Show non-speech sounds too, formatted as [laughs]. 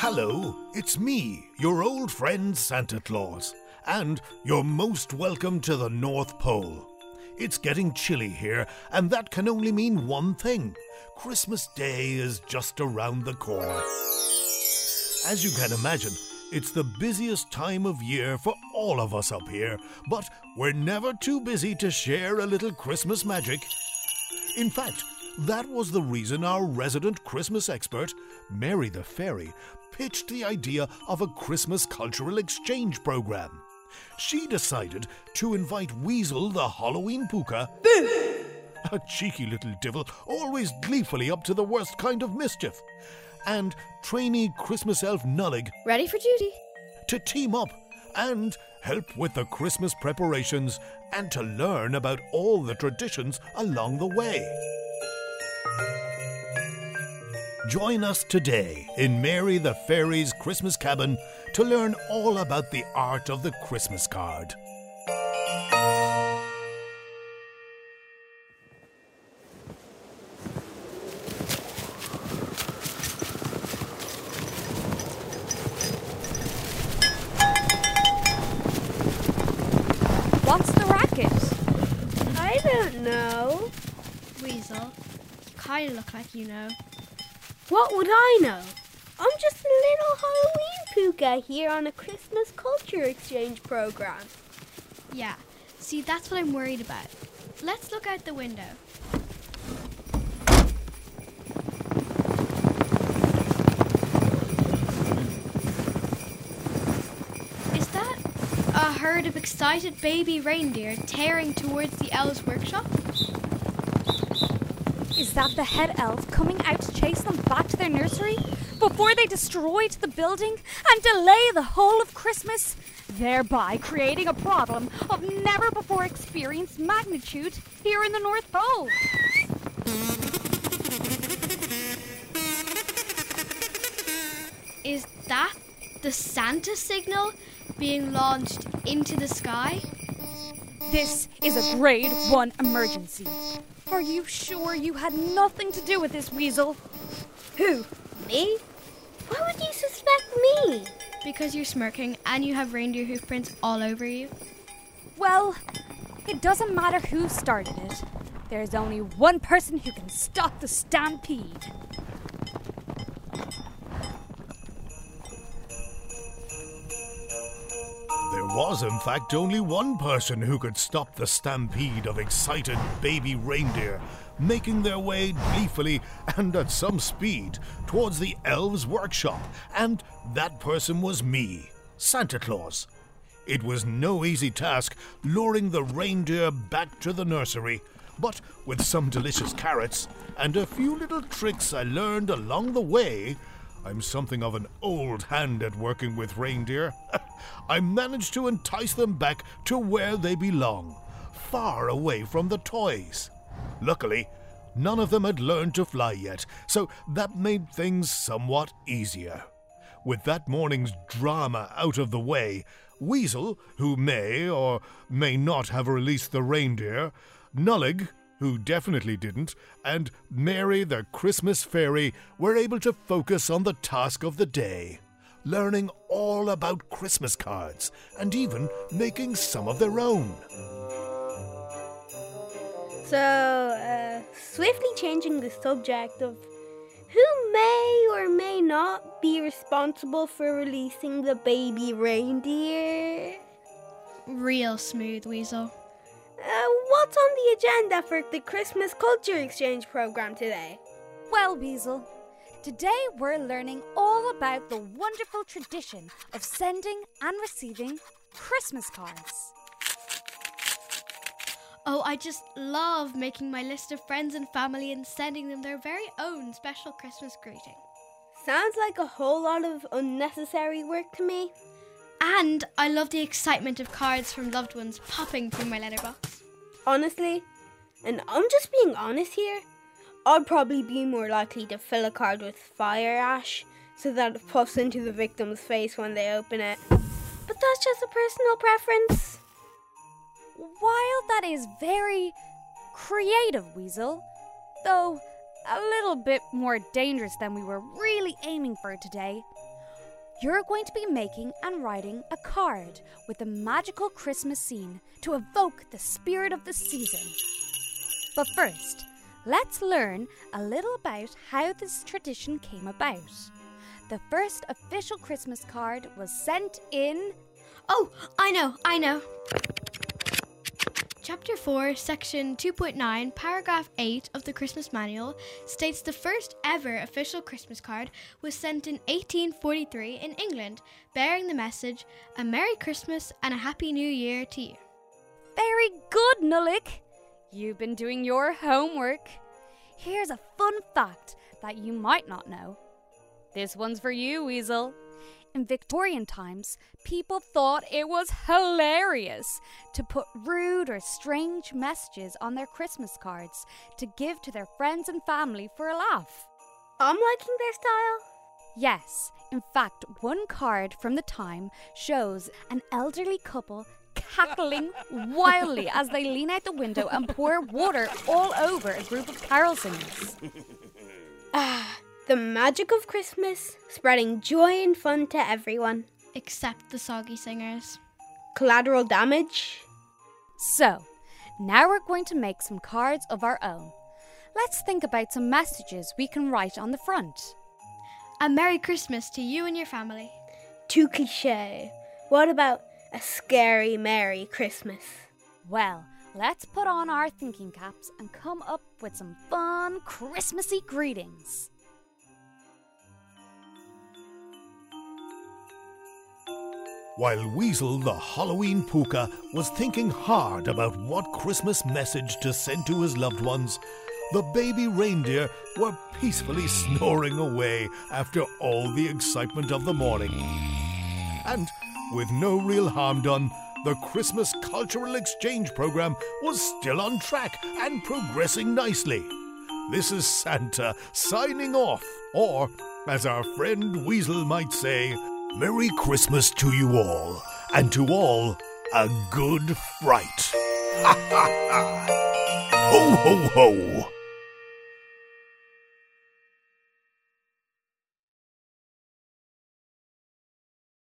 Hello, it's me, your old friend Santa Claus, and you're most welcome to the North Pole. It's getting chilly here, and that can only mean one thing Christmas Day is just around the corner. As you can imagine, it's the busiest time of year for all of us up here, but we're never too busy to share a little Christmas magic. In fact, that was the reason our resident Christmas expert, Mary the Fairy, pitched the idea of a Christmas cultural exchange program. She decided to invite Weasel the Halloween Pooka, a cheeky little devil, always gleefully up to the worst kind of mischief, and trainee Christmas elf Nullig Ready for duty? to team up and help with the Christmas preparations and to learn about all the traditions along the way. Join us today in Mary the Fairy's Christmas cabin to learn all about the art of the Christmas card. What's the racket? I don't know. Weasel, you kind of look like you know. What would I know? I'm just a little Halloween Pooka here on a Christmas culture exchange program. Yeah, see, that's what I'm worried about. Let's look out the window. Is that a herd of excited baby reindeer tearing towards the elves' workshop? Is that the head elf coming out to chase them back to their nursery before they destroyed the building and delay the whole of Christmas, thereby creating a problem of never before experienced magnitude here in the North Pole? Is that the Santa signal being launched into the sky? This is a grade one emergency. Are you sure you had nothing to do with this, Weasel? Who? Me? Why would you suspect me? Because you're smirking and you have reindeer hoof prints all over you. Well, it doesn't matter who started it. There's only one person who can stop the stampede. Was, in fact, only one person who could stop the stampede of excited baby reindeer making their way gleefully and at some speed towards the elves' workshop, and that person was me, Santa Claus. It was no easy task luring the reindeer back to the nursery, but with some delicious carrots and a few little tricks I learned along the way, I'm something of an old hand at working with reindeer. [laughs] I managed to entice them back to where they belong, far away from the toys. Luckily, none of them had learned to fly yet, so that made things somewhat easier. With that morning's drama out of the way, Weasel, who may or may not have released the reindeer, Nullig, who definitely didn't, and Mary the Christmas Fairy were able to focus on the task of the day, learning all about Christmas cards and even making some of their own. So, uh, swiftly changing the subject of who may or may not be responsible for releasing the baby reindeer. Real smooth, Weasel. Uh, what's on the agenda for the Christmas Culture Exchange program today? Well, Weasel, today we're learning all about the wonderful tradition of sending and receiving Christmas cards. Oh, I just love making my list of friends and family and sending them their very own special Christmas greeting. Sounds like a whole lot of unnecessary work to me. And I love the excitement of cards from loved ones popping through my letterbox. Honestly, and I'm just being honest here, I'd probably be more likely to fill a card with fire ash so that it puffs into the victim's face when they open it. But that's just a personal preference. While that is very creative, Weasel, though a little bit more dangerous than we were really aiming for today, you're going to be making and writing a card with a magical Christmas scene to evoke the spirit of the season. But first, let's learn a little about how this tradition came about. The first official Christmas card was sent in. Oh, I know, I know. Chapter 4, Section 2.9, Paragraph 8 of the Christmas Manual states the first ever official Christmas card was sent in 1843 in England, bearing the message, A Merry Christmas and a Happy New Year to you. Very good, Nullig! You've been doing your homework. Here's a fun fact that you might not know. This one's for you, Weasel. In Victorian times, people thought it was hilarious to put rude or strange messages on their Christmas cards to give to their friends and family for a laugh. I'm liking their style. Yes, in fact, one card from the time shows an elderly couple cackling wildly as they lean out the window and pour water all over a group of carol singers. [laughs] Ah, the magic of Christmas, spreading joy and fun to everyone. Except the soggy singers. Collateral damage. So, now we're going to make some cards of our own. Let's think about some messages we can write on the front. A Merry Christmas to you and your family. Too cliche. What about a scary Merry Christmas? Well, let's put on our thinking caps and come up with some fun Christmassy greetings. While Weasel the Halloween Pooka was thinking hard about what Christmas message to send to his loved ones, the baby reindeer were peacefully snoring away after all the excitement of the morning. And with no real harm done, the Christmas Cultural Exchange Program was still on track and progressing nicely. This is Santa signing off, or, as our friend Weasel might say, Merry Christmas to you all, and to all a good fright. Ha ha ha! Ho ho ho!